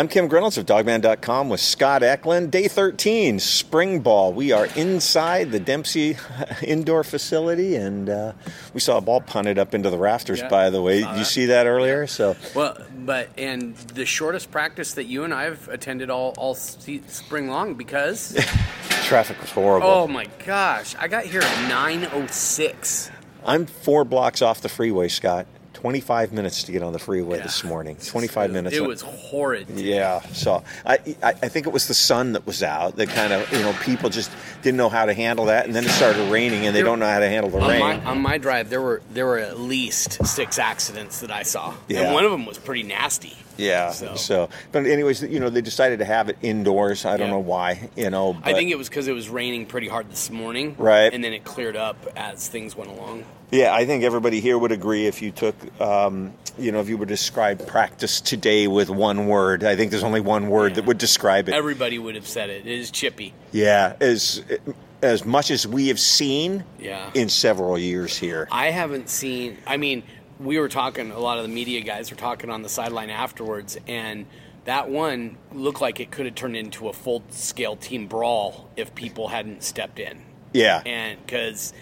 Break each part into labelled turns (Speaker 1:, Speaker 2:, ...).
Speaker 1: I'm Kim Grinolds of Dawgman.com with Scott Eklund. Day 13, spring ball. We are inside the Dempsey indoor facility, and uh, we saw a ball punted up into the rafters.
Speaker 2: Yeah,
Speaker 1: by the way, did you see that earlier? So
Speaker 2: Well, but and the shortest practice that you and I've attended all all spring long because
Speaker 1: traffic was horrible.
Speaker 2: oh my gosh, I got here at nine oh six.
Speaker 1: I'm four blocks off the freeway, Scott. 25 minutes to get on the freeway this morning. 25 minutes.
Speaker 2: It was horrid.
Speaker 1: Yeah, so I, I I think it was the sun that was out that kind of you know people just didn't know how to handle that, and then it started raining, and they don't know how to handle the
Speaker 2: On
Speaker 1: rain.
Speaker 2: my, on my drive, there were there were at least six accidents that I saw,
Speaker 1: Yeah.
Speaker 2: and one of them was pretty nasty.
Speaker 1: Yeah.
Speaker 2: So-
Speaker 1: So. but anyways, you know, they decided to have it indoors. I don't
Speaker 2: Yeah.
Speaker 1: know why. You know,
Speaker 2: I think it was because it was raining pretty hard this morning,
Speaker 1: Right.
Speaker 2: And then it cleared up as things went along.
Speaker 1: Yeah, I think everybody here would agree if you took, um, you know, if you were to describe practice today with one word. I think there's only one word that would describe it.
Speaker 2: Everybody would have said it. It is chippy.
Speaker 1: yeah, as as much as we have seen
Speaker 2: Yeah.
Speaker 1: in several years here.
Speaker 2: I haven't seen. I mean, we were talking. A lot of the media guys were talking on the sideline afterwards, and that one looked like it could have turned into a full scale team brawl if people hadn't stepped in,
Speaker 1: Yeah,
Speaker 2: and because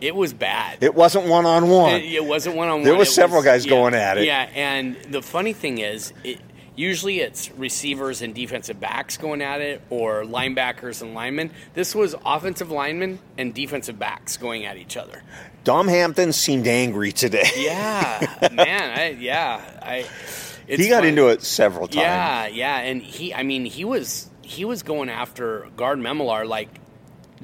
Speaker 2: it was bad.
Speaker 1: it wasn't one on one.
Speaker 2: It, wasn't one on one.
Speaker 1: There was several guys going at it.
Speaker 2: Yeah, and the funny thing is, it, usually it's receivers and defensive backs going at it, or linebackers and linemen. This was offensive linemen and defensive backs going at each other.
Speaker 1: Dom Hampton seemed angry today.
Speaker 2: Yeah, man. I, yeah, I. It's
Speaker 1: he got
Speaker 2: fun-
Speaker 1: into it several times.
Speaker 2: Yeah, yeah, and he. I mean, he was he was going after Gaard Memmelaar like.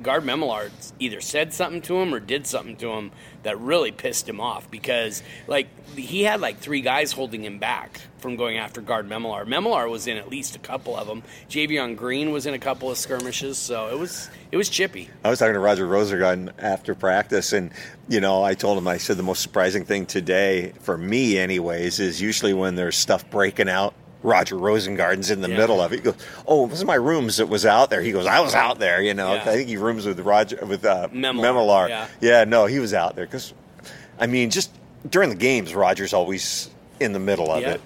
Speaker 2: Gaard Memmelaar either said something to him or did something to him that really pissed him off because, like, he had like three guys holding him back from going after Gaard Memmelaar. Memmelaar was in at least a couple of them. Javion Green was in a couple of skirmishes, so it was it was chippy.
Speaker 1: I was talking to Roger Rosengarten after practice, and you know, I told him I said the most surprising thing today for me, anyways, is usually when there's stuff breaking out. Roger Rosengarten's in the
Speaker 2: Yeah.
Speaker 1: middle of it. He goes, "Oh, it was my rooms that was out there." He goes, "I was out there." You know,
Speaker 2: Yeah.
Speaker 1: I think he rooms with Roger with uh,
Speaker 2: Memmelaar,
Speaker 1: Memmelaar.
Speaker 2: yeah.
Speaker 1: no, he was out there because, I mean, just during the games, Roger's always in the middle of
Speaker 2: Yeah.
Speaker 1: it.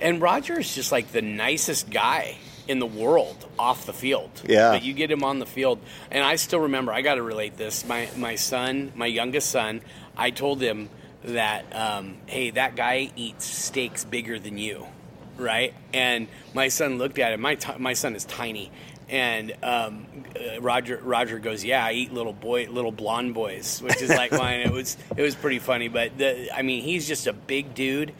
Speaker 2: And Roger is just like the nicest guy in the world off the field.
Speaker 1: Yeah.
Speaker 2: But you get him on the field, and I still remember. I got to relate this. My my son, my youngest son, I told him that, um, hey, that guy eats steaks bigger than you, right? And my son looked at him. My t- my son is tiny. And um, uh, Roger Roger goes, yeah, I eat little boy, little blonde boys, which is like mine. It was it was pretty funny, but the, I mean, he's just a big dude.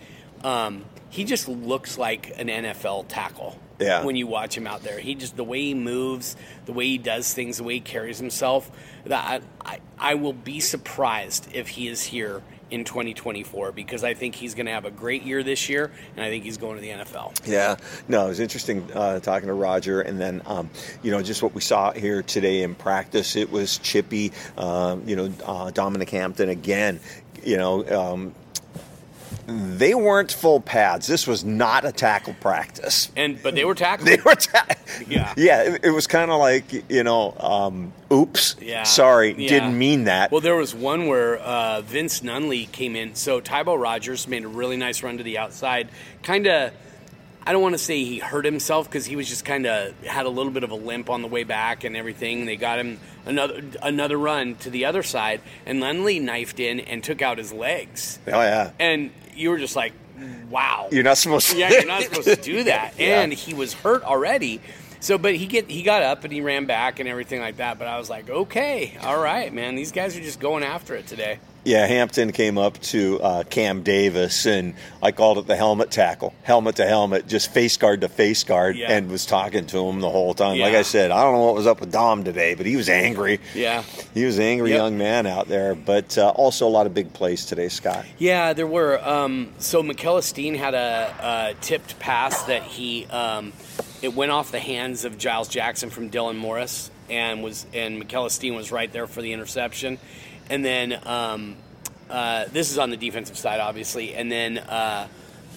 Speaker 2: Um, he just looks like an NFL tackle.
Speaker 1: Yeah.
Speaker 2: When you watch him out there, he just the way he moves, the way he does things, the way he carries himself. That I, I, I will be surprised if he is here in 2024 because I think he's going to have a great year this year, and I think he's going to the NFL.
Speaker 1: Yeah, no, it was interesting uh, talking to Roger, and then um, you know just what we saw here today in practice. It was chippy. Um, you know, uh, Dominic Hampton again. You know. Um, they weren't full pads. This was not a tackle practice.
Speaker 2: And but they were tackling.
Speaker 1: They were, ta-
Speaker 2: Yeah.
Speaker 1: yeah. It, it was kind of like you know, um, oops,
Speaker 2: Yeah.
Speaker 1: sorry,
Speaker 2: Yeah.
Speaker 1: didn't mean that.
Speaker 2: Well, there was one where uh, Vince Nunley came in. So Tybo Rogers made a really nice run to the outside. Kind of, I don't want to say he hurt himself because he was just kind of had a little bit of a limp on the way back and everything. They got him another another run to the other side, and Nunley knifed in and took out his legs.
Speaker 1: oh yeah,
Speaker 2: And you were just like, wow.
Speaker 1: you're not supposed to.
Speaker 2: Yeah, you're not supposed to do that.
Speaker 1: Yeah.
Speaker 2: And he was hurt already. So, but he get he got up and he ran back and everything like that. But I was like, okay, all right, man, these guys are just going after it today.
Speaker 1: Yeah, Hampton came up to uh, Cam Davis, and I called it the helmet tackle, helmet to helmet, just face guard to face guard,
Speaker 2: Yeah.
Speaker 1: and was talking to him the whole time. Like I said, I don't know what was up with Dom today, but he was angry.
Speaker 2: Yeah,
Speaker 1: He was an angry
Speaker 2: Yep.
Speaker 1: young man out there, but uh, also a lot of big plays today, Scott.
Speaker 2: yeah, there were. Um, so Makell Esteen had a, a tipped pass that he um, it went off the hands of Giles Jackson from Dylan Morris, and was and Makell Esteen was right there for the interception, and then. Um, uh, this is on the defensive side, obviously, and then uh,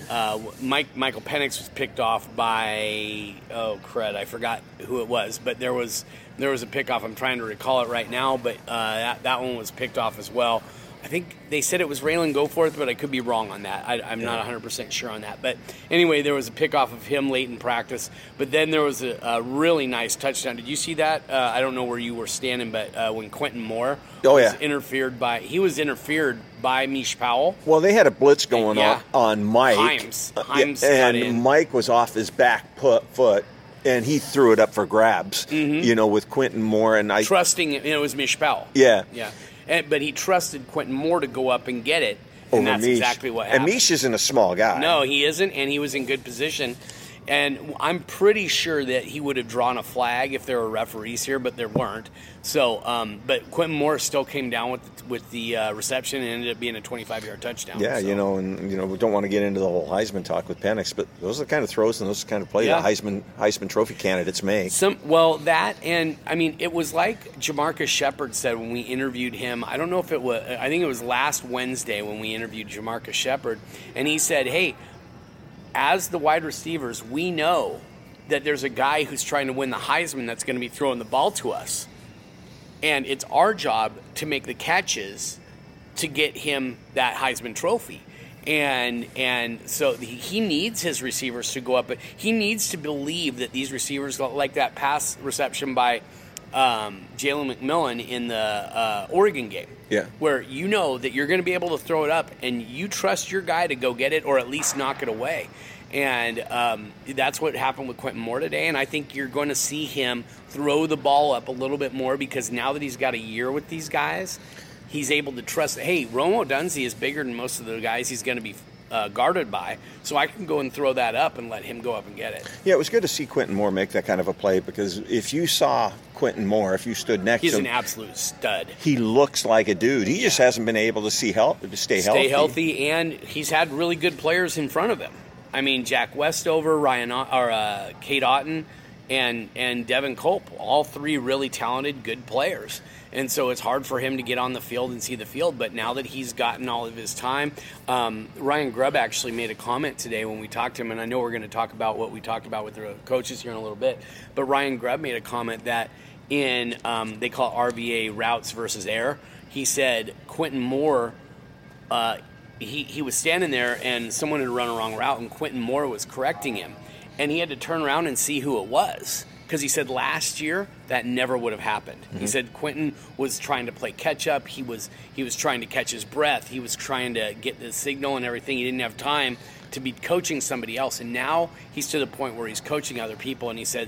Speaker 2: uh, Mike Michael Penix was picked off by oh crud, I forgot who it was, but there was there was a pickoff. I'm trying to recall it right now, but uh, that that one was picked off as well. I think they said it was Raylan Goforth, but I could be wrong on that. I, am not 100% sure on that. But anyway, there was a pick off of him late in practice. But then there was a, a really nice touchdown. Did you see that? Uh, I don't know where you were standing, but uh, when Quentin Moore
Speaker 1: oh,
Speaker 2: was
Speaker 1: yeah.
Speaker 2: interfered by, he was interfered by Mish Powell.
Speaker 1: Well, they had a blitz going
Speaker 2: Yeah.
Speaker 1: on on Mike,
Speaker 2: Himes.
Speaker 1: Uh,
Speaker 2: Himes
Speaker 1: yeah, and. Mike was off his back put, foot, and he threw it up for grabs.
Speaker 2: Mm-hmm.
Speaker 1: You know, with Quentin Moore and I.
Speaker 2: Trusting it, it was Mish Powell.
Speaker 1: Yeah.
Speaker 2: Yeah. And, but he trusted Quentin Moore to go up and get it.
Speaker 1: over
Speaker 2: And oh, that's
Speaker 1: Mish.
Speaker 2: exactly what
Speaker 1: And
Speaker 2: happened.
Speaker 1: Mish isn't a small guy.
Speaker 2: No, he isn't, and he was in good position. And I'm pretty sure that he would have drawn a flag if there were referees here, but there weren't. So, um, but Quentin Morris still came down with with the uh, reception and ended up being a 25 yard touchdown.
Speaker 1: Yeah,
Speaker 2: So-
Speaker 1: you know, and you know, we don't want to get into the whole Heisman talk with Penix, but those are the kind of throws and those are the kind of plays
Speaker 2: Yeah.
Speaker 1: that Heisman Heisman Trophy candidates make.
Speaker 2: Some well that and I mean it was like JaMarcus Shephard said when we interviewed him. I don't know if it was I think it was last Wednesday when we interviewed JaMarcus Shephard and he said, "Hey, as the wide receivers, we know that there's a guy who's trying to win the Heisman that's going to be throwing the ball to us. And it's our job to make the catches to get him that Heisman trophy. And and so he- needs his receivers to go up, but he needs to believe that these receivers, like that pass reception by um, Jalen McMillan in the uh, Oregon game,
Speaker 1: Yeah.
Speaker 2: where you know that you're going to be able to throw it up, and you trust your guy to go get it or at least knock it away. And um, that's what happened with Quentin Moore today. And I think you're going to see him throw the ball up a little bit more because now that he's got a year with these guys, he's able to trust. Hey, Rome Odunze is bigger than most of the guys he's going to be uh, guarded by, so I can go and throw that up and let him go up and get it.
Speaker 1: Yeah, it was good to see Quentin Moore make that kind of a play because if you saw Quentin Moore, if you stood next
Speaker 2: He's
Speaker 1: to
Speaker 2: an
Speaker 1: him,
Speaker 2: absolute stud.
Speaker 1: he looks like a dude. He just hasn't been able to see help to stay healthy.
Speaker 2: stay healthy, and he's had really good players in front of him. I mean, Jack Westover, Ryan, or uh, Cade Otton, and and Devin Culp, all three really talented, good players. And so it's hard for him to get on the field and see the field. But now that he's gotten all of his time, um, Ryan Grubb actually made a comment today when we talked to him, and I know we're going to talk about what we talked about with the coaches here in a little bit. But Ryan Grubb made a comment that in um, they call RVA routes versus air. He said Quentin Moore uh, he, he was standing there and someone had run a wrong route and Quentin Moore was correcting him. And he had to turn around and see who it was. Because he said last year that never would have happened. He mm-hmm. said Quentin was trying to play catch up. He was he was trying to catch his breath. He was trying to get the signal and everything. He didn't have time to be coaching somebody else. And now he's to the point where he's coaching other people. And he said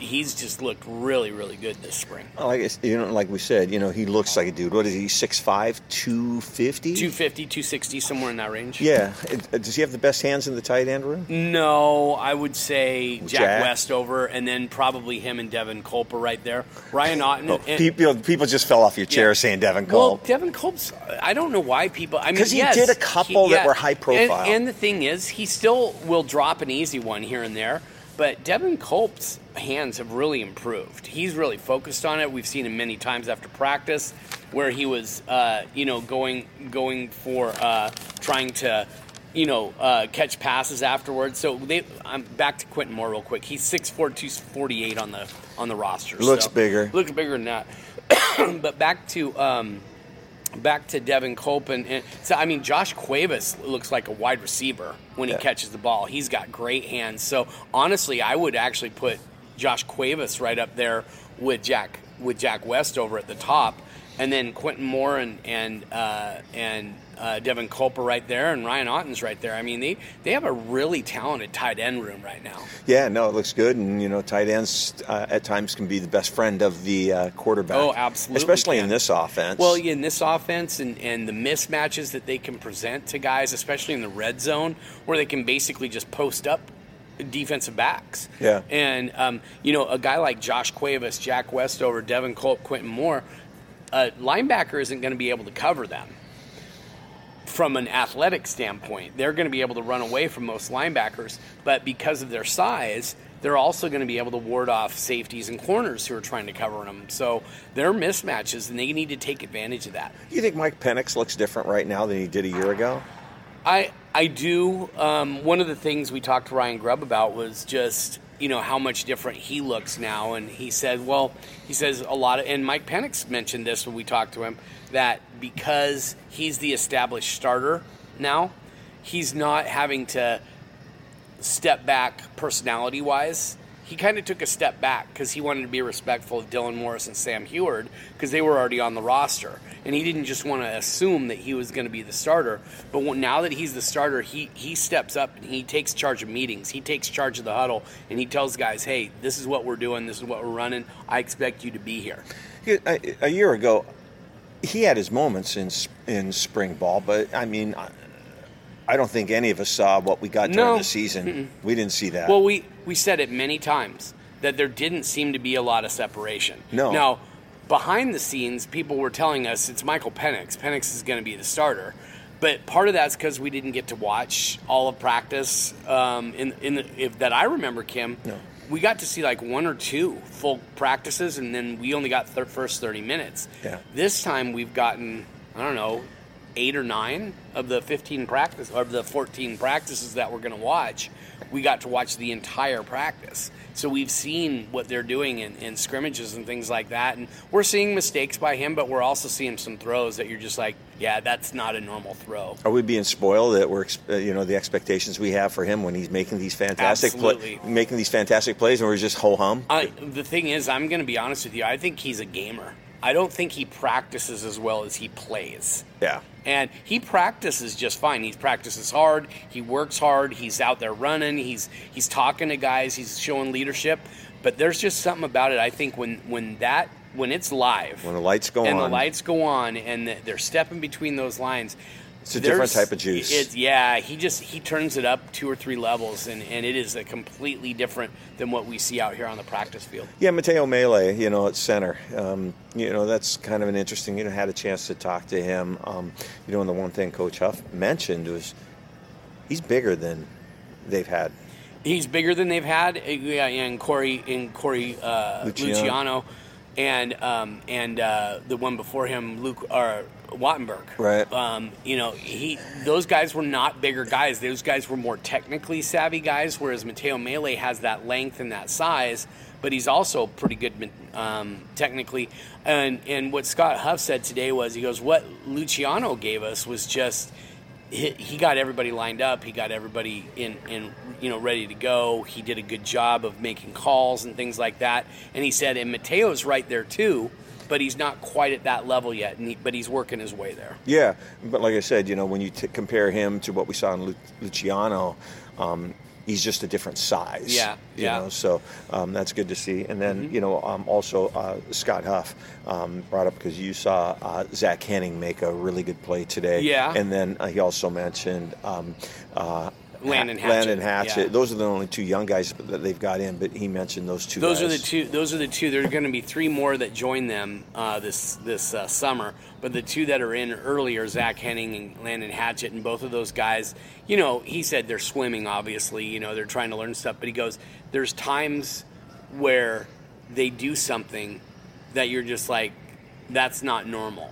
Speaker 2: he's just looked really really good this spring.
Speaker 1: Like you know, like we said, you know, he looks like a dude. What is he? 6'5", 250?
Speaker 2: 250, 260, somewhere in that range.
Speaker 1: Yeah. Uh, Does he have the best hands in the tight end room?
Speaker 2: No, I would say Jack,
Speaker 1: Jack?
Speaker 2: Westover, and then probably him and Devin Culp are right there. Ryan Otton. and-
Speaker 1: Oh, people, people just fell off your chair
Speaker 2: Yeah.
Speaker 1: saying Devin
Speaker 2: well, Devin Culp's. I don't know why people. I mean,
Speaker 1: 'Cause he
Speaker 2: yes,
Speaker 1: did a couple that were high profile.
Speaker 2: And, and the thing is, he still will drop an easy one here and there. But Devin Culp's hands have really improved. He's really focused on it. We've seen him many times after practice, where he was, uh, you know, going going for uh, trying to, you know, uh, catch passes afterwards. So they, I'm back to Quentin Moore real quick. He's 6'4", 248 on the on the roster.
Speaker 1: Looks
Speaker 2: so-
Speaker 1: bigger.
Speaker 2: Looks bigger than that. but back to. Um, back to Devin Culp and, and so I mean Josh Cuevas looks like a wide receiver when he
Speaker 1: Yeah.
Speaker 2: catches the ball. He's got great hands. So honestly, I would actually put Josh Cuevas right up there with Jack with Jack Westover at the top, and then Quentin Moore and and uh, and uh, Devin Culp are right there, and Ryan Otton's right there. I mean they they have a really talented tight end room right now.
Speaker 1: Yeah, no, it looks good, and you know, tight ends uh, at times can be the best friend of the uh, quarterback.
Speaker 2: Oh, absolutely
Speaker 1: especially in this offense.
Speaker 2: Well, in this offense and, and the mismatches that they can present to guys, especially in the red zone, where they can basically just post up defensive backs.
Speaker 1: Yeah.
Speaker 2: And, um, you know, a guy like Josh Cuevas, Jack Westover, Devin Culp, Quentin Moore, a linebacker isn't going to be able to cover them from an athletic standpoint. They're going to be able to run away from most linebackers, but because of their size, they're also going to be able to ward off safeties and corners who are trying to cover them. So they're mismatches, and they need to take advantage of that.
Speaker 1: you think Mike Penix looks different right now than he did a year ago?
Speaker 2: I I do. Um, one of the things we talked to Ryan Grubb about was just you know how much different he looks now, and he said, well, he says a lot of, and Mike Penix mentioned this when we talked to him that because he's the established starter now, he's not having to step back personality wise. He kind of took a step back because he wanted to be respectful of Dylan Morris and Sam Huard because they were already on the roster. And he didn't just want to assume that he was going to be the starter. But now that he's the starter, he, he steps up and he takes charge of meetings. He takes charge of the huddle and he tells guys, hey, this is what we're doing. This is what we're running. I expect you to be here.
Speaker 1: A year ago, he had his moments in in spring ball, but I mean, I don't think any of us saw what we got during
Speaker 2: No.
Speaker 1: the season.
Speaker 2: Mm-mm.
Speaker 1: We didn't see that.
Speaker 2: Well, we we said it many times that there didn't seem to be a lot of separation.
Speaker 1: No.
Speaker 2: Now, behind the scenes, people were telling us it's Michael Penix. Penix is going to be the starter. But part of that's because we didn't get to watch all of practice. Um, in in the, if that I remember, Kim,
Speaker 1: No.
Speaker 2: we got to see like one or two full practices, and then we only got the first thirty minutes.
Speaker 1: Yeah.
Speaker 2: This time we've gotten I don't know eight or nine of the 15 practice or the 14 practices that we're going to watch we got to watch the entire practice. So we've seen what they're doing in, in scrimmages and things like that and we're seeing mistakes by him but we're also seeing some throws that you're just like yeah that's not a normal throw.
Speaker 1: Are we being spoiled that we're, uh, you know, the expectations we have for him when he's making these fantastic, making these fantastic plays, and we're just ho hum?
Speaker 2: I, the thing is i'm going to be honest with you i think he's a gamer i don't think he practices as well as he plays
Speaker 1: Yeah.
Speaker 2: And he practices just fine. He practices hard. He works hard. He's out there running. He's he's talking to guys. He's showing leadership. But there's just something about it. I think when when that when it's live
Speaker 1: When the lights go
Speaker 2: and
Speaker 1: on,
Speaker 2: the lights go on and the- they're stepping between those lines.
Speaker 1: It's a different type of juice.
Speaker 2: It's, yeah, he just he turns it up two or three levels, and, and it is a completely different than what we see out here on the practice field.
Speaker 1: Yeah, Mateo Mele, you know, at center. Um, you know, that's kind of an interesting. You know, had a chance to talk to him. Um, you know, and the one thing Coach Huff mentioned was he's bigger than they've had.
Speaker 2: He's bigger than they've had. Yeah, and Corey and Corey uh,
Speaker 1: Luciano.
Speaker 2: Luciano. And um, and uh, the one before him, Luke or Wattenberg.
Speaker 1: Right.
Speaker 2: Um, you know, he those guys were not bigger guys. Those guys were more technically savvy guys, whereas Mateo Mele has that length and that size, but he's also pretty good um, technically. And and what Scott Huff said today was he goes, what Luciano gave us was just he, he got everybody lined up. He got everybody in, in, you know, ready to go. He did a good job of making calls and things like that. And he said, and Mateo's right there too, but he's not quite at that level yet. He, but he's working his way there.
Speaker 1: Yeah, but like I said, you know, when you t- compare him to what we saw in Lu- Luciano, um, he's just a different size.
Speaker 2: Yeah,
Speaker 1: you
Speaker 2: yeah.
Speaker 1: Know, so um, that's good to see. And then
Speaker 2: Mhm.
Speaker 1: you know, um, also uh, Scott Huff um, brought up because you saw uh, Zach Henning make a really good play today.
Speaker 2: Yeah.
Speaker 1: And then uh, he also mentioned.
Speaker 2: Landen
Speaker 1: Ha- Landen
Speaker 2: Hatchett,
Speaker 1: Hatchett.
Speaker 2: yeah.
Speaker 1: Those are the only two young guys that they've got in, but he mentioned those two.
Speaker 2: Those are the two. Those are the two. There are going to be three more that join them uh, this this uh, summer. But the two that are in earlier, Zach Henning and Landen Hatchett, and both of those guys, you know, he said they're swimming. Obviously, you know, they're trying to learn stuff. But he goes, there's times where they do something that you're just like, that's not normal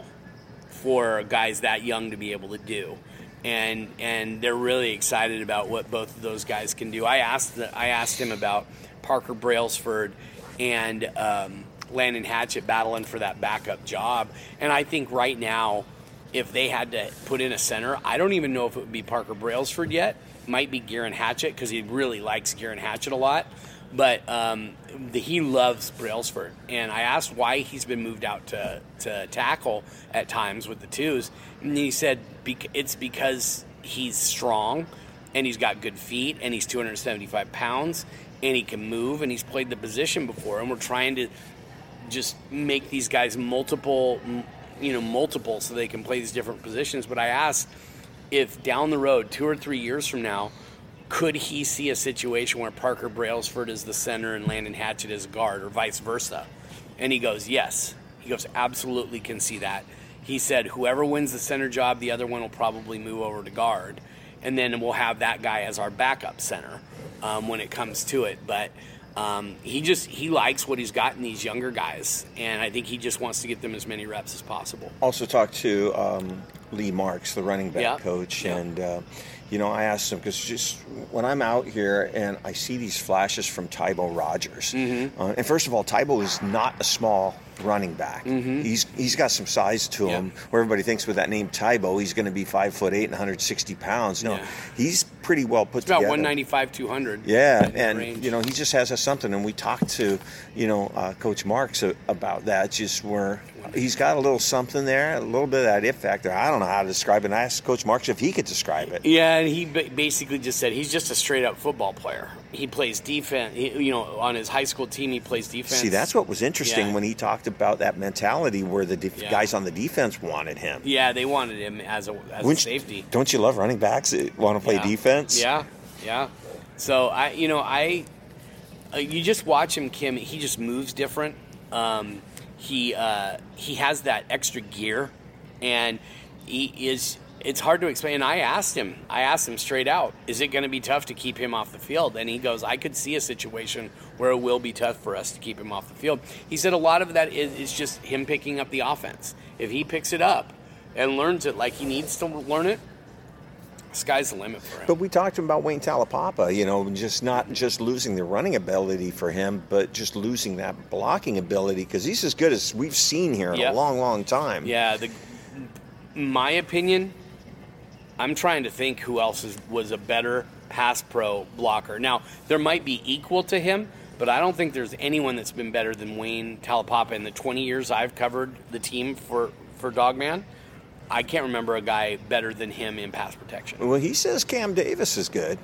Speaker 2: for guys that young to be able to do. And and they're really excited about what both of those guys can do. I asked the, I asked him about Parker Brailsford and um, Landen Hatchett battling for that backup job. And I think right now, if they had to put in a center, I don't even know if it would be Parker Brailsford yet. Might be Geirean Hatchett because he really likes Geirean Hatchett a lot. But um, the, he loves Brailsford, and I asked why he's been moved out to, to tackle at times with the twos, and he said it's because he's strong, and he's got good feet, and he's 275 pounds, and he can move, and he's played the position before, and we're trying to just make these guys multiple, you know, multiple, so they can play these different positions. But I asked if down the road, two or three years from now, could he see a situation where Parker Brailsford is the center and Landen Hatchett is guard, or vice versa? And he goes, yes. He goes, absolutely can see that. He said, whoever wins the center job, the other one will probably move over to guard, and then we'll have that guy as our backup center um, when it comes to it. But um, he just he likes what he's got in these younger guys, and I think he just wants to get them as many reps as possible.
Speaker 1: also talked to um, Lee Marks, the running back
Speaker 2: Yeah.
Speaker 1: coach,
Speaker 2: Yeah.
Speaker 1: and uh, you know, I asked him because just when I'm out here and I see these flashes from Tybo Rogers,
Speaker 2: Mm-hmm.
Speaker 1: uh, and first of all, Tybo is not a small running back. He's he's got some size to
Speaker 2: Mm-hmm. Yeah.
Speaker 1: him. Where everybody thinks with that name Tybo, he's going to be five foot eight and 160 pounds. No,
Speaker 2: Yeah.
Speaker 1: he's pretty well put
Speaker 2: It's about
Speaker 1: together.
Speaker 2: 195, 200.
Speaker 1: Yeah, and
Speaker 2: range.
Speaker 1: you know he just has a something, and we talked to, you know, uh, Coach Marks a- about that. Just where he's got a little something there, a little bit of that it factor. I don't know how to describe it. And I asked Coach Marks if he could describe it.
Speaker 2: Yeah, and he basically just said he's just a straight up football player. He plays defense. He, you know, on his high school team, he plays defense.
Speaker 1: See, that's what was interesting
Speaker 2: Yeah.
Speaker 1: when he talked about that mentality where the def-
Speaker 2: Yeah.
Speaker 1: guys on the defense wanted him.
Speaker 2: Yeah, they wanted him as a as a
Speaker 1: Wouldn't you-
Speaker 2: safety.
Speaker 1: don't you love running backs that want to play
Speaker 2: Yeah.
Speaker 1: defense?
Speaker 2: Yeah, yeah. So I, you know, I, uh, you just watch him, Kim. He just moves different. Um, he uh, he has that extra gear, and he is. It's hard to explain. And I asked him. I asked him straight out. Is it going to be tough to keep him off the field? And he goes, I could see a situation where it will be tough for us to keep him off the field. He said a lot of that is, is just him picking up the offense. If he picks it up and learns it like he needs to learn it, sky's the limit for him.
Speaker 1: But we talked to him about Wayne Taulapapa, you know, just not just losing the running ability for him, but just losing that blocking ability because he's as good as we've seen here in
Speaker 2: Yeah.
Speaker 1: a long, long time.
Speaker 2: Yeah, the my opinion, I'm trying to think who else is, was a better pass pro blocker. Now, there might be equal to him, but I don't think there's anyone that's been better than Wayne Taulapapa in the 20 years I've covered the team for for Dawgman. I can't remember a guy better than him in pass protection.
Speaker 1: Well, he says Cam Davis is good.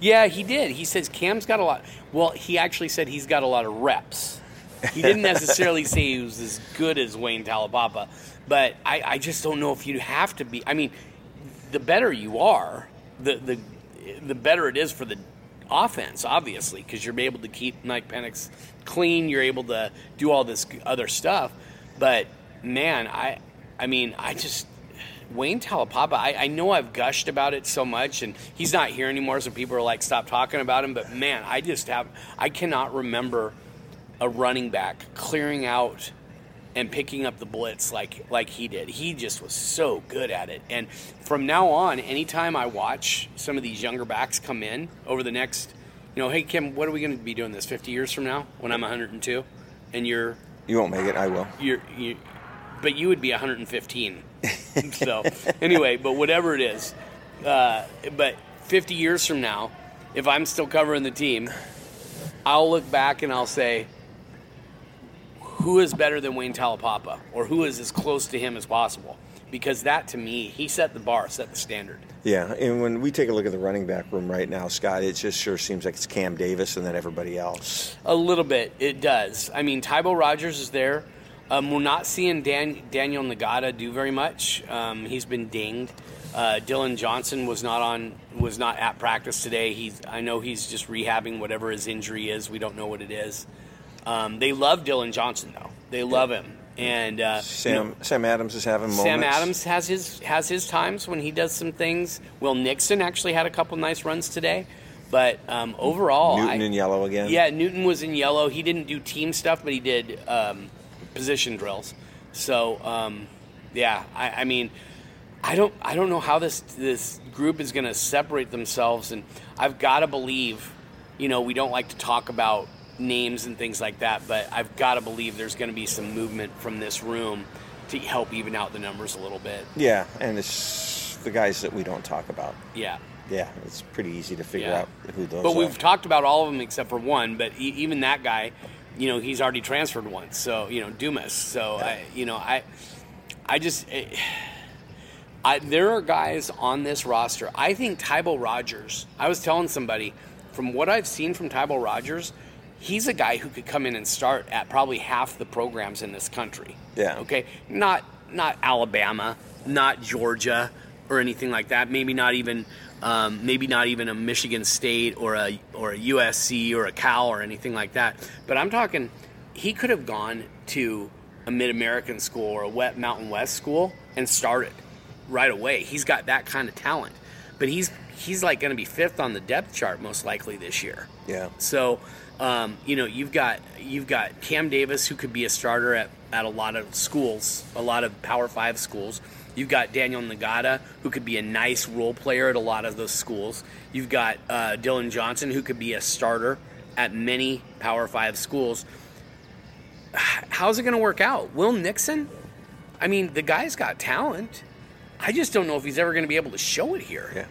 Speaker 2: Yeah, he did. He says Cam's got a lot. Well, he actually said he's got a lot of reps. He didn't necessarily say he was as good as Wayne Taulapapa, but I, I just don't know if you have to be. I mean, the better you are, the the the better it is for the offense, obviously, because you're able to keep Mike Penix clean. You're able to do all this other stuff. But man, I I mean, I just Wayne Taulapapa, I, I know I've gushed about it so much, and he's not here anymore, so people are like, stop talking about him. But man, I just have, I cannot remember a running back clearing out and picking up the blitz like like he did. He just was so good at it. And from now on, anytime I watch some of these younger backs come in over the next, you know, hey Kim, what are we going to be doing this 50 years from now when I'm 102 and you're
Speaker 1: You won't make it. I will.
Speaker 2: you're you, but you would be 115. so anyway, but whatever it is, uh, but 50 years from now, if I'm still covering the team, I'll look back and I'll say, who is better than Wayne Taulapapa, or who is as close to him as possible? Because that, to me, he set the bar, set the standard.
Speaker 1: Yeah, and when we take a look at the running back room right now, Scott, it just sure seems like it's Cam Davis and then everybody else.
Speaker 2: A little bit, it does. I mean, Tybo Rogers is there. Um, we're not seeing Dan, Daniel Nagata do very much. Um, he's been dinged. Uh, Dillon Johnson was not on, was not at practice today. He's, I know he's just rehabbing whatever his injury is. We don't know what it is. Um, they love Dillon Johnson though. They love him, and uh,
Speaker 1: Sam Sam Adams is having moments.
Speaker 2: Sam Adams has his has his times when he does some things. Will Nixon actually had a couple nice runs today, but um, overall,
Speaker 1: Newton
Speaker 2: I,
Speaker 1: in yellow again.
Speaker 2: yeah, Newton was in yellow. He didn't do team stuff, but he did um, position drills. So um, yeah, I, I mean, I don't I don't know how this this group is going to separate themselves, and I've got to believe, you know, we don't like to talk about names and things like that, but I've got to believe there's going to be some movement from this room to help even out the numbers a little bit.
Speaker 1: Yeah, and it's the guys that we don't talk about.
Speaker 2: Yeah.
Speaker 1: Yeah, it's pretty easy to figure
Speaker 2: Yeah.
Speaker 1: out who those
Speaker 2: But
Speaker 1: are.
Speaker 2: we've talked about all of them except for one. But e- even that guy, you know, he's already transferred once. So you know, Dumas. So I, you know, I, I just, eh, I there are guys on this roster. I think Tybo Rogers. I was telling somebody, from what I've seen from Tybo Rogers, he's a guy who could come in and start at probably half the programs in this country.
Speaker 1: Yeah.
Speaker 2: Okay. Not not Alabama, not Georgia, or anything like that. Maybe not even um, maybe not even a Michigan State or a or a USC or a Cal or anything like that. But I'm talking, he could have gone to a Mid American school or a Wet Mountain West school and started right away. He's got that kind of talent. But he's he's like going to be fifth on the depth chart most likely this year.
Speaker 1: yeah.
Speaker 2: So, um, you know, you've got you've got Cam Davis who could be a starter at, at a lot of schools, a lot of Power Five schools. You've got Daniel Nagata, who could be a nice role player at a lot of those schools. You've got uh, Dillon Johnson, who could be a starter at many Power Five schools. How's it going to work out? Will Nixon? I mean, the guy's got talent. I just don't know if he's ever going to be able to show it here.
Speaker 1: Yeah.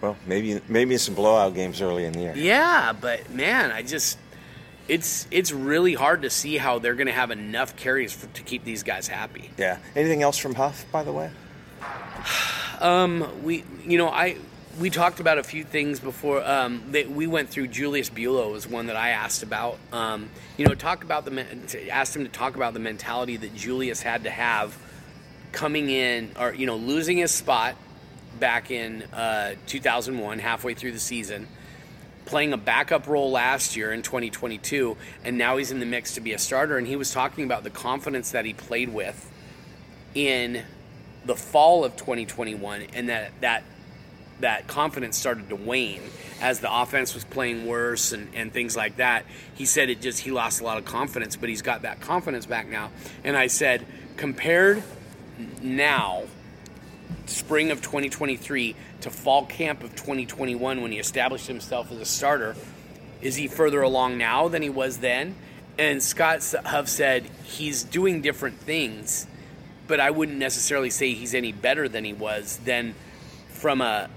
Speaker 1: Well, maybe maybe some blowout games early in the year.
Speaker 2: Yeah, but man, I just it's it's really hard to see how they're going to have enough carries for, to keep these guys happy.
Speaker 1: Yeah. Anything else from Huff, by the way?
Speaker 2: Um, we you know I we talked about a few things before. Um, that we went through. Julius Buelow was one that I asked about. Um, you know, talk about the asked him to talk about the mentality that Julius had to have coming in or you know losing his spot back in uh, 2001, halfway through the season, playing a backup role last year in 2022, and now he's in the mix to be a starter. And he was talking about the confidence that he played with in the fall of 2021, and that that that confidence started to wane as the offense was playing worse and, and things like that. He said it just he lost a lot of confidence, but he's got that confidence back now. And I said, compared now spring of 2023 to fall camp of 2021 when he established himself as a starter, is he further along now than he was then? And Scott Huff said he's doing different things, but I wouldn't necessarily say he's any better than he was then from a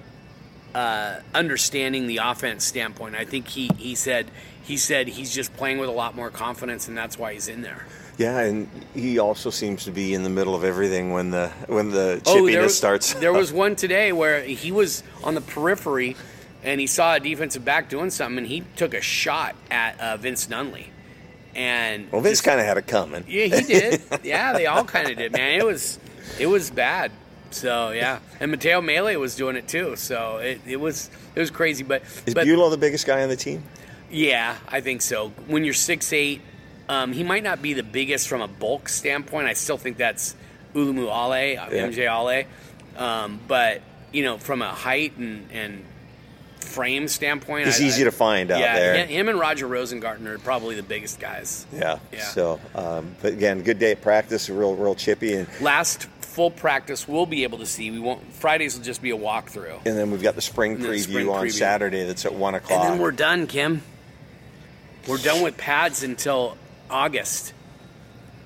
Speaker 2: uh, understanding the offense standpoint. I think he, he said he said he's just playing with a lot more confidence, and that's why he's in there.
Speaker 1: Yeah, and he also seems to be in the middle of everything when the when the chippiness oh,
Speaker 2: there,
Speaker 1: starts.
Speaker 2: there was one today where he was on the periphery, and he saw a defensive back doing something, and he took a shot at uh, Vince Nunley. And
Speaker 1: well, Vince kind of had it coming.
Speaker 2: Yeah, he did. yeah, they all kind of did, man. It was it was bad. So yeah, and Mateo Mele was doing it too. So it, it was it was crazy. But
Speaker 1: is
Speaker 2: but,
Speaker 1: the biggest guy on the team?
Speaker 2: Yeah, I think so. When you're six eight um, he might not be the biggest from a bulk standpoint. I still think that's Ulumoo Ale, uh, yeah. MJ Ale. Um, but, you know, from a height and, and frame standpoint,
Speaker 1: he's I, easy I, to find out there.
Speaker 2: yeah,
Speaker 1: there.
Speaker 2: him and Roger Rosengarten are probably the biggest guys.
Speaker 1: Yeah. yeah. So, um, but again, good day at practice, real, real chippy. And
Speaker 2: last full practice we'll be able to see. We won't. Fridays will just be a walkthrough.
Speaker 1: And then we've got the spring preview the spring on preview. Saturday. That's at one o'clock.
Speaker 2: And then we're done, Kim. We're done with pads until August.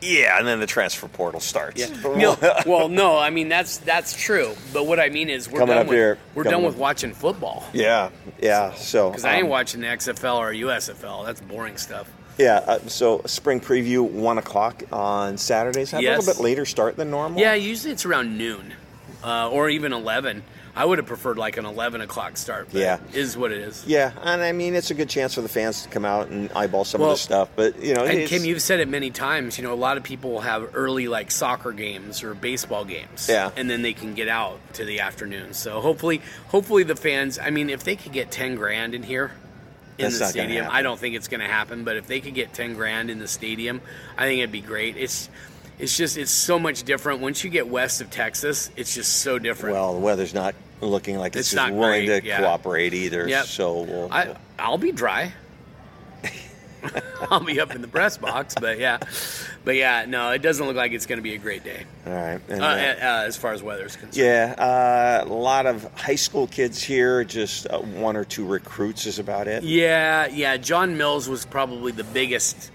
Speaker 1: Yeah, and then the transfer portal starts.
Speaker 2: Yeah. no, well, no, I mean that's that's true. But what I mean is we're
Speaker 1: Coming
Speaker 2: done with
Speaker 1: here,
Speaker 2: we're done with watching football.
Speaker 1: Yeah, yeah. So
Speaker 2: because I ain't um, watching the XFL or USFL. That's boring stuff.
Speaker 1: Yeah. Uh, so spring preview one o'clock on Saturdays. Have yes. a little bit later start than normal.
Speaker 2: Yeah, usually it's around noon, uh, or even eleven. I would have preferred like an 11 o'clock start. yeah, is what it is.
Speaker 1: Yeah, and I mean it's a good chance for the fans to come out and eyeball some well, of the stuff. But you know,
Speaker 2: and Kim, you've said it many times. You know, a lot of people will have early like soccer games or baseball games.
Speaker 1: Yeah,
Speaker 2: and then they can get out to the afternoon. So hopefully, hopefully the fans. I mean, if they could get 10 grand in here. In That's the stadium, I don't think it's going to happen. But if they could get ten grand in the stadium, I think it'd be great. It's it's just it's so much different once you get west of Texas. It's just so different.
Speaker 1: Well, the weather's not looking like it's, it's not willing great, to yeah. cooperate either. Yep. So we'll,
Speaker 2: I, I'll be dry. I'll be up in the press box, but yeah, but yeah, no, it doesn't look like it's going to be a great day.
Speaker 1: All right,
Speaker 2: and, uh, uh, uh, as far as weather is concerned.
Speaker 1: Yeah, uh, a lot of high school kids here. Just uh, one or two recruits is about it.
Speaker 2: Yeah, yeah. John Mills was probably the biggest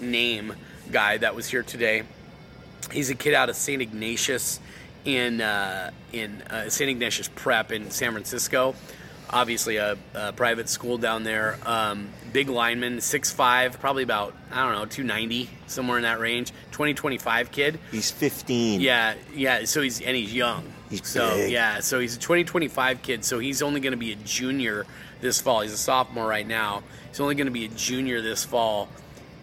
Speaker 2: name guy that was here today. He's a kid out of St. Ignatius in uh, in uh, St. Ignatius Prep in San Francisco. Obviously, a, a private school down there. Um, big lineman, 6'5", probably about I don't know, two ninety somewhere in that range. Twenty twenty five kid.
Speaker 1: He's fifteen.
Speaker 2: Yeah, yeah. So he's and he's young.
Speaker 1: He's
Speaker 2: so
Speaker 1: big.
Speaker 2: yeah. So he's a twenty twenty five kid. So he's only going to be a junior this fall. He's a sophomore right now. He's only going to be a junior this fall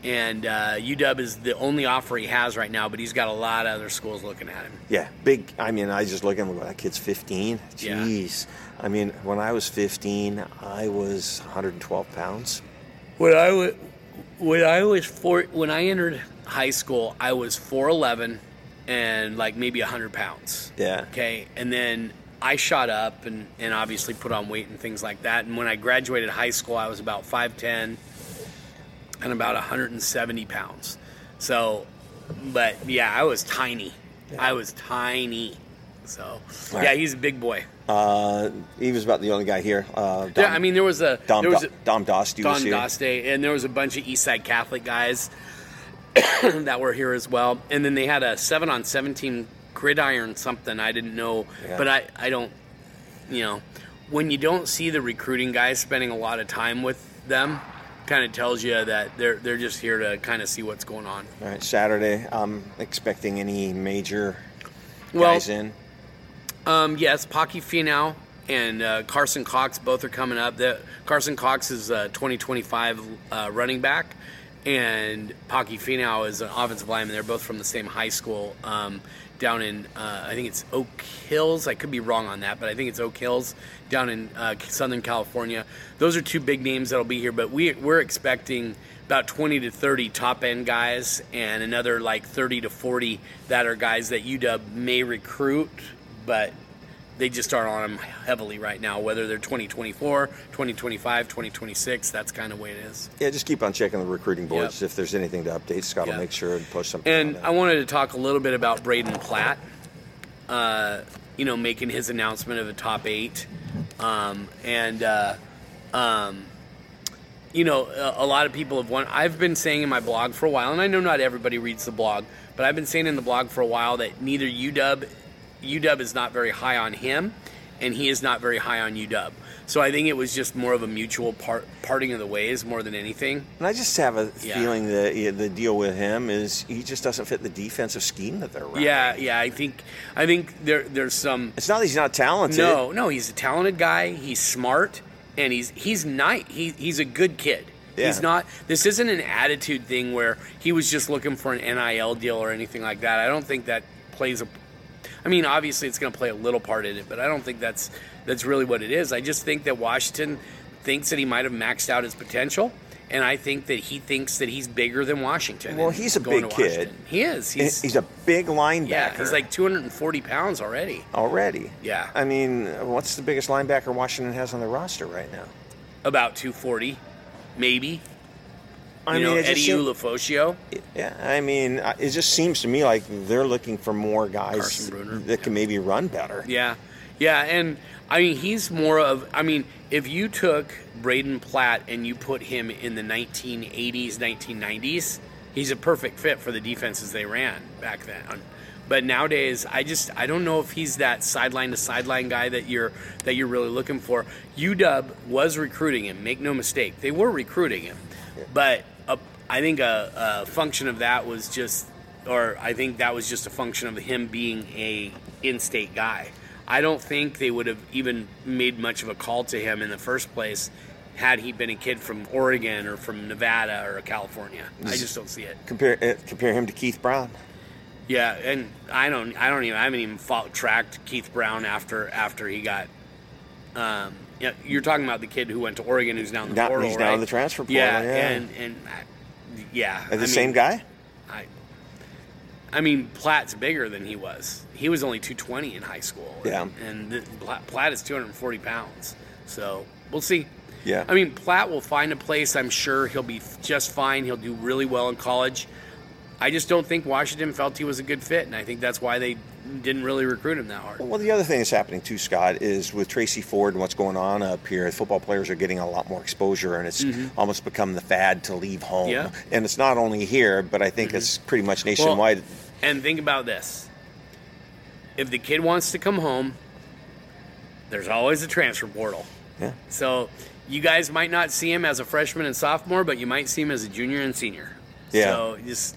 Speaker 2: and uh, UW is the only offer he has right now, but he's got a lot of other schools looking at him.
Speaker 1: Yeah, big. I mean, I just look at him. That kid's 15. Jeez. Yeah. I mean, when I was 15, I was 112 pounds.
Speaker 2: When I was when I was four, when I entered high school, I was 4'11 and like maybe 100 pounds.
Speaker 1: Yeah.
Speaker 2: Okay, and then I shot up and, and obviously put on weight and things like that. And when I graduated high school, I was about 5'10 and about 170 pounds. So, but yeah, I was tiny. Yeah. I was tiny. So
Speaker 1: Right.
Speaker 2: yeah, he's a big boy.
Speaker 1: Uh, he was about the only guy here. Uh, Dom,
Speaker 2: yeah, I mean there was a
Speaker 1: Dom,
Speaker 2: there was a,
Speaker 1: Dom Dosti was
Speaker 2: Don
Speaker 1: here.
Speaker 2: Daste, and there was a bunch of East Side Catholic guys that were here as well. And then they had a seven on seventeen gridiron something I didn't know,
Speaker 1: Yeah.
Speaker 2: but I I don't you know when you don't see the recruiting guys spending a lot of time with them, kind of tells you that they're they're just here to kind of see what's going on.
Speaker 1: All right, Saturday. I'm expecting any major
Speaker 2: Well,
Speaker 1: guys in.
Speaker 2: Um, yes, Pocky Finau and uh, Carson Cox both are coming up. The, Carson Cox is a 2025 uh, running back, and Pocky Finau is an offensive lineman. They're both from the same high school um, down in, uh, I think it's Oak Hills. I could be wrong on that, but I think it's Oak Hills down in uh, Southern California. Those are two big names that'll be here, but we, we're expecting about 20 to 30 top end guys and another like 30 to 40 that are guys that UW may recruit, but they just aren't on them heavily right now, whether they're 2024, 2025, 2026. That's kind of the way it is.
Speaker 1: Yeah, just keep on checking the recruiting boards.
Speaker 2: Yep.
Speaker 1: If there's anything to update, Scott
Speaker 2: Yeah.
Speaker 1: will make sure and post something.
Speaker 2: And I wanted to talk a little bit about Braden Platt. Uh, you know, making his announcement of the top eight, um, and uh, um, you know, a, a lot of people have won. I've been saying in my blog for a while, and I know not everybody reads the blog, but I've been saying in the blog for a while that neither UW, UW is not very high on him, and he is not very high on UW. So I think it was just more of a mutual part, parting of the ways more than anything.
Speaker 1: And I just have a
Speaker 2: Yeah.
Speaker 1: feeling that yeah, the deal with him is he just doesn't fit the defensive scheme that they're running.
Speaker 2: Yeah, yeah. I think I think there there's some
Speaker 1: It's not that he's not talented.
Speaker 2: No, no, he's a talented guy. He's smart, and he's he's nice. He, he's a good kid.
Speaker 1: Yeah.
Speaker 2: He's not. This isn't an attitude thing where he was just looking for an NIL deal or anything like that. I don't think that plays a. I mean, obviously, it's going to play a little part in it, but I don't think that's that's really what it is. I just think that Washington thinks that he might have maxed out his potential, and I think that he thinks that he's bigger than Washington.
Speaker 1: Well, he's a big kid.
Speaker 2: He is.
Speaker 1: He's,
Speaker 2: He's,
Speaker 1: a big linebacker.
Speaker 2: yeah. He's like 240 pounds already.
Speaker 1: already.
Speaker 2: Yeah.
Speaker 1: I mean, what's the biggest linebacker Washington has on the roster right now?
Speaker 2: About 240, maybe.
Speaker 1: I
Speaker 2: you know,
Speaker 1: it just
Speaker 2: Eddie
Speaker 1: seem-. Yeah, I mean, it just seems to me like they're looking for more guys that can maybe run better.
Speaker 2: Yeah, yeah, and I mean he's more of. I mean, if you took Braden Platt and you put him in the 1980s, 1990s, he's a perfect fit for the defenses they ran back then. But nowadays, I just I don't know if he's that sideline to sideline guy that you're that you're really looking for. UW was recruiting him. Make no mistake, they were recruiting him, but I think a, a function of that was just, or I think that was just a function of him being a in-state guy. I don't think they would have even made much of a call to him in the first place had he been a kid from Oregon or from Nevada or California. I just don't see it.
Speaker 1: Compare uh, compare him to Keith Brown.
Speaker 2: Yeah, and I don't, I don't even, I haven't even fought, tracked Keith Brown after after he got. Um, yeah, you're talking about the kid who went to Oregon, who's now in the
Speaker 1: Now-
Speaker 2: portal,
Speaker 1: he's now in the transfer portal,
Speaker 2: Yeah,
Speaker 1: yeah.
Speaker 2: and and yeah,
Speaker 1: the
Speaker 2: I
Speaker 1: same
Speaker 2: mean,
Speaker 1: guy?
Speaker 2: I, I mean, Platt's bigger than he was. He was only 220 in high school.
Speaker 1: Yeah.
Speaker 2: And, and Platt, Platt is 240 pounds. So we'll see.
Speaker 1: Yeah.
Speaker 2: I mean, Platt will find a place. I'm sure he'll be just fine. He'll do really well in college. I just don't think Washington felt he was a good fit, and I think that's why they didn't really recruit him that hard.
Speaker 1: Well, the other thing that's happening too, Scott, is with Tracy Ford and what's going on up here, football players are getting a lot more exposure, and it's almost become the fad to leave home.
Speaker 2: Mm-hmm. Yeah.
Speaker 1: And it's not only here, but I think it's pretty much nationwide.
Speaker 2: And think about this: if the kid wants to come home, there's always a transfer portal.
Speaker 1: yeah.
Speaker 2: So you guys might not see him as a freshman and sophomore, but you might see him as a junior and senior.
Speaker 1: Yeah.
Speaker 2: So just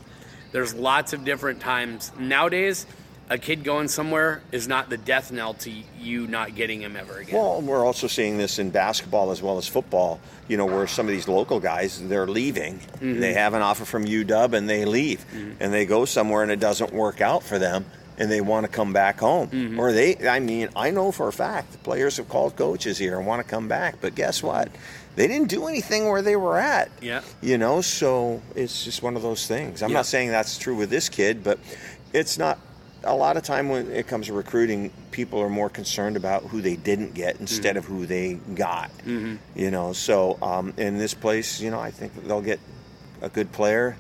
Speaker 2: there's lots of different times nowadays. A kid going somewhere is not the death knell to you not getting him ever again.
Speaker 1: Well, we're also seeing this in basketball as well as football. You know, where some of these local guys they're leaving.
Speaker 2: Mm-hmm.
Speaker 1: They have an offer from UW and they leave, and they go somewhere and it doesn't work out for them, and they want to come back home.
Speaker 2: Mm-hmm.
Speaker 1: Or they, I mean, I know for a fact the players have called coaches here and want to come back, but guess what? They didn't do anything where they were at.
Speaker 2: Yeah.
Speaker 1: You know, so it's just one of those things. I'm
Speaker 2: Yeah.
Speaker 1: not saying that's true with this kid, but it's not. A lot of time when it comes to recruiting, people are more concerned about who they didn't get instead of who they got. Mm-hmm. You know, so um, in this place, you know, I think that they'll get a good player.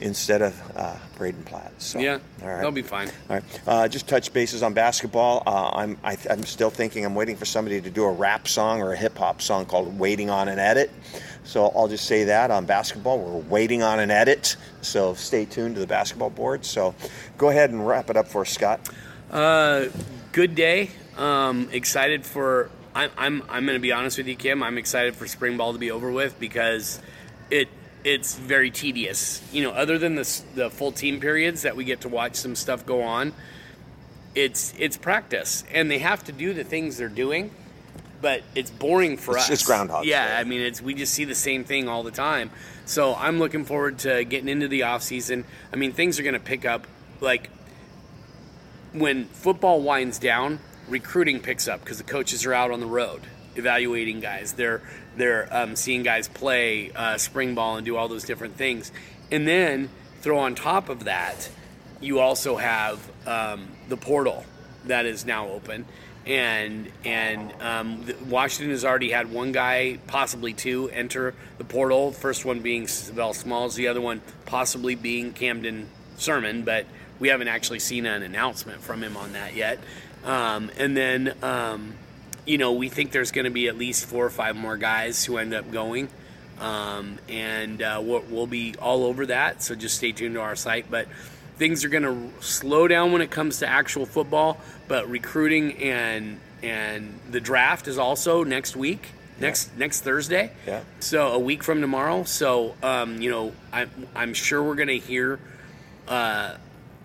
Speaker 1: instead of uh, Braden Platt. So,
Speaker 2: Yeah,
Speaker 1: all right.
Speaker 2: they'll be fine.
Speaker 1: All right. Uh, just touch bases on basketball. Uh, I'm I, I'm still thinking I'm waiting for somebody to do a rap song or a hip hop song called "Waiting on an Edit." So I'll just say that on basketball, we're waiting on an edit. So stay tuned to the basketball board. So go ahead and wrap it up for us, Scott.
Speaker 2: Uh, good day. Um, excited for. I'm. I'm. I'm going to be honest with you, Kim. I'm excited for spring ball to be over with because it. It's very tedious. You know, other than the the full team periods that we get to watch some stuff go on, it's it's practice, and they have to do the things they're doing, but it's boring for
Speaker 1: It's-
Speaker 2: us.
Speaker 1: it's Groundhog
Speaker 2: Yeah,
Speaker 1: Day.
Speaker 2: I mean, it's we just see the same thing all the time. So I'm looking forward to getting into the off season. I mean, things are going to pick up. Like when football winds down, recruiting picks up because the coaches are out on the road evaluating guys. They're they're um, seeing guys play uh, spring ball and do all those different things, and then throw on top of that, you also have um, the portal that is now open. And and um, Washington has already had one guy, possibly two, enter the portal. First one being Savell Smalls, the other one possibly being Camden Sirmon, but we haven't actually seen an announcement from him on that yet. Um, and then, um, you know, we think there's going to be at least four or five more guys who end up going. Um, and uh, we'll, we'll be all over that. So just stay tuned to our site. But things are going to slow down when it comes to actual football. But recruiting and and the draft is also next week, next next Thursday.
Speaker 1: Yeah.
Speaker 2: So a week from tomorrow. So um, you know, I'm I'm sure we're going to hear uh,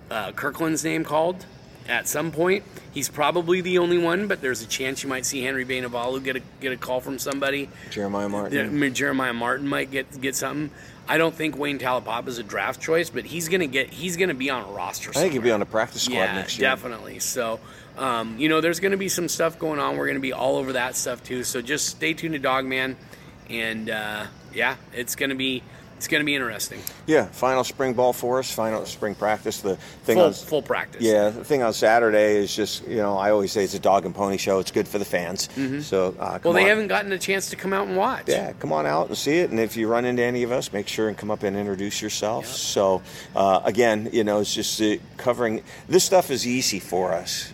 Speaker 2: uh, Kirkland's name called at some point. He's probably the only one, but there's a chance you might see Henry Bainivalu get a get a call from somebody.
Speaker 1: Jeremiah Martin.
Speaker 2: Yeah, Jeremiah Martin might get get something. I don't think Wayne Taulapapa is a draft choice, but he's gonna get he's gonna be on a roster.
Speaker 1: I think he'll be on the practice squad
Speaker 2: yeah,
Speaker 1: next year.
Speaker 2: definitely. So, um, you know, there's gonna be some stuff going on. We're gonna be all over that stuff too. So just stay tuned to Dawgman, and uh, yeah, it's gonna be it's gonna be interesting.
Speaker 1: Yeah, final spring ball for us. Final spring practice. The thing
Speaker 2: Full
Speaker 1: on
Speaker 2: full practice.
Speaker 1: Yeah, the thing on Saturday is just you know I always say it's a dog and pony show. It's good for the fans. So uh,
Speaker 2: Mm-hmm. Well, they
Speaker 1: on.
Speaker 2: haven't gotten a chance to come out and watch.
Speaker 1: Yeah, come on out and see it. And if you run into any of us, make sure and come up and introduce yourself. So, uh, again, you know, it's just uh, covering this stuff is easy for us.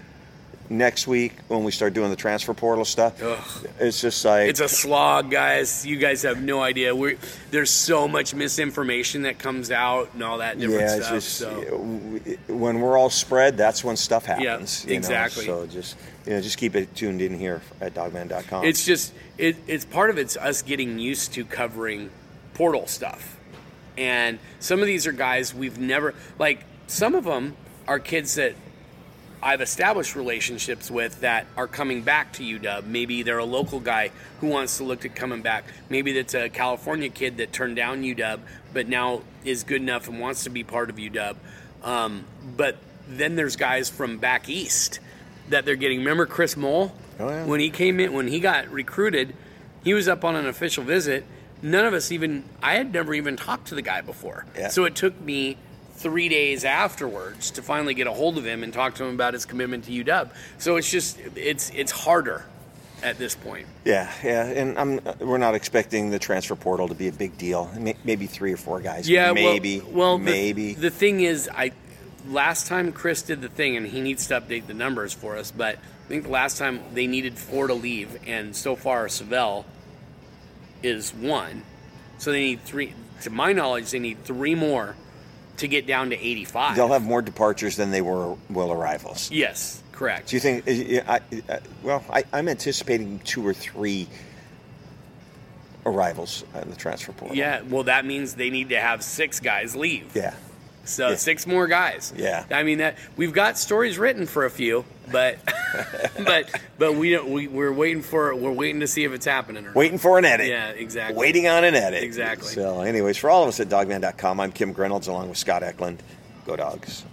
Speaker 1: Next week, when we start doing the transfer portal stuff,
Speaker 2: Ugh.
Speaker 1: it's just like
Speaker 2: It's a slog, guys. You guys have no idea. We're, there's so much misinformation that comes out and all that different
Speaker 1: yeah,
Speaker 2: stuff.
Speaker 1: just
Speaker 2: so.
Speaker 1: when we're all spread, that's when stuff happens. you know?
Speaker 2: exactly.
Speaker 1: So just you know, just keep it tuned in here at Dawgman.com.
Speaker 2: It's just it, it's part of it's us getting used to covering portal stuff, and some of these are guys we've never like. Some of them are kids that I've established relationships with that are coming back to UW. Maybe they're a local guy who wants to look at coming back. Maybe that's a California kid that turned down UW, but now is good enough and wants to be part of UW. Um, but then there's guys from back east that they're getting. Remember Chris Mole?
Speaker 1: Oh, yeah.
Speaker 2: When he came in, when he got recruited, he was up on an official visit. None of us even, I had never even talked to the guy before.
Speaker 1: Yeah.
Speaker 2: So it took me three days afterwards to finally get a hold of him and talk to him about his commitment to UW. So it's just, it's it's harder at this point.
Speaker 1: yeah, yeah, and I'm we're not expecting the transfer portal to be a big deal. Maybe three or four guys.
Speaker 2: Yeah, well-
Speaker 1: maybe.
Speaker 2: Well, the-
Speaker 1: maybe.
Speaker 2: The, thing is, I last time Chris did the thing, and he needs to update the numbers for us. But I think the last time they needed four to leave, and so far Savell is one. So they need three. To my knowledge, they need three more to get down to eighty-five.
Speaker 1: They'll have more departures than they were will arrivals.
Speaker 2: yes, correct.
Speaker 1: Do you think? uh, I, I, well, I, I'm anticipating two or three arrivals in the transfer portal.
Speaker 2: yeah, well, that means they need to have six guys leave.
Speaker 1: Yeah.
Speaker 2: So
Speaker 1: Yeah.
Speaker 2: six more guys.
Speaker 1: Yeah.
Speaker 2: I mean that we've got stories written for a few, but but but we don't. We, we're waiting for we're waiting to see if it's happening or not.
Speaker 1: Waiting for an edit.
Speaker 2: Yeah, exactly.
Speaker 1: Waiting on an edit.
Speaker 2: Exactly.
Speaker 1: So, anyways, for all of us at Dawgman.com, I'm Kim Grinolds along with Scott Eklund. Go dogs.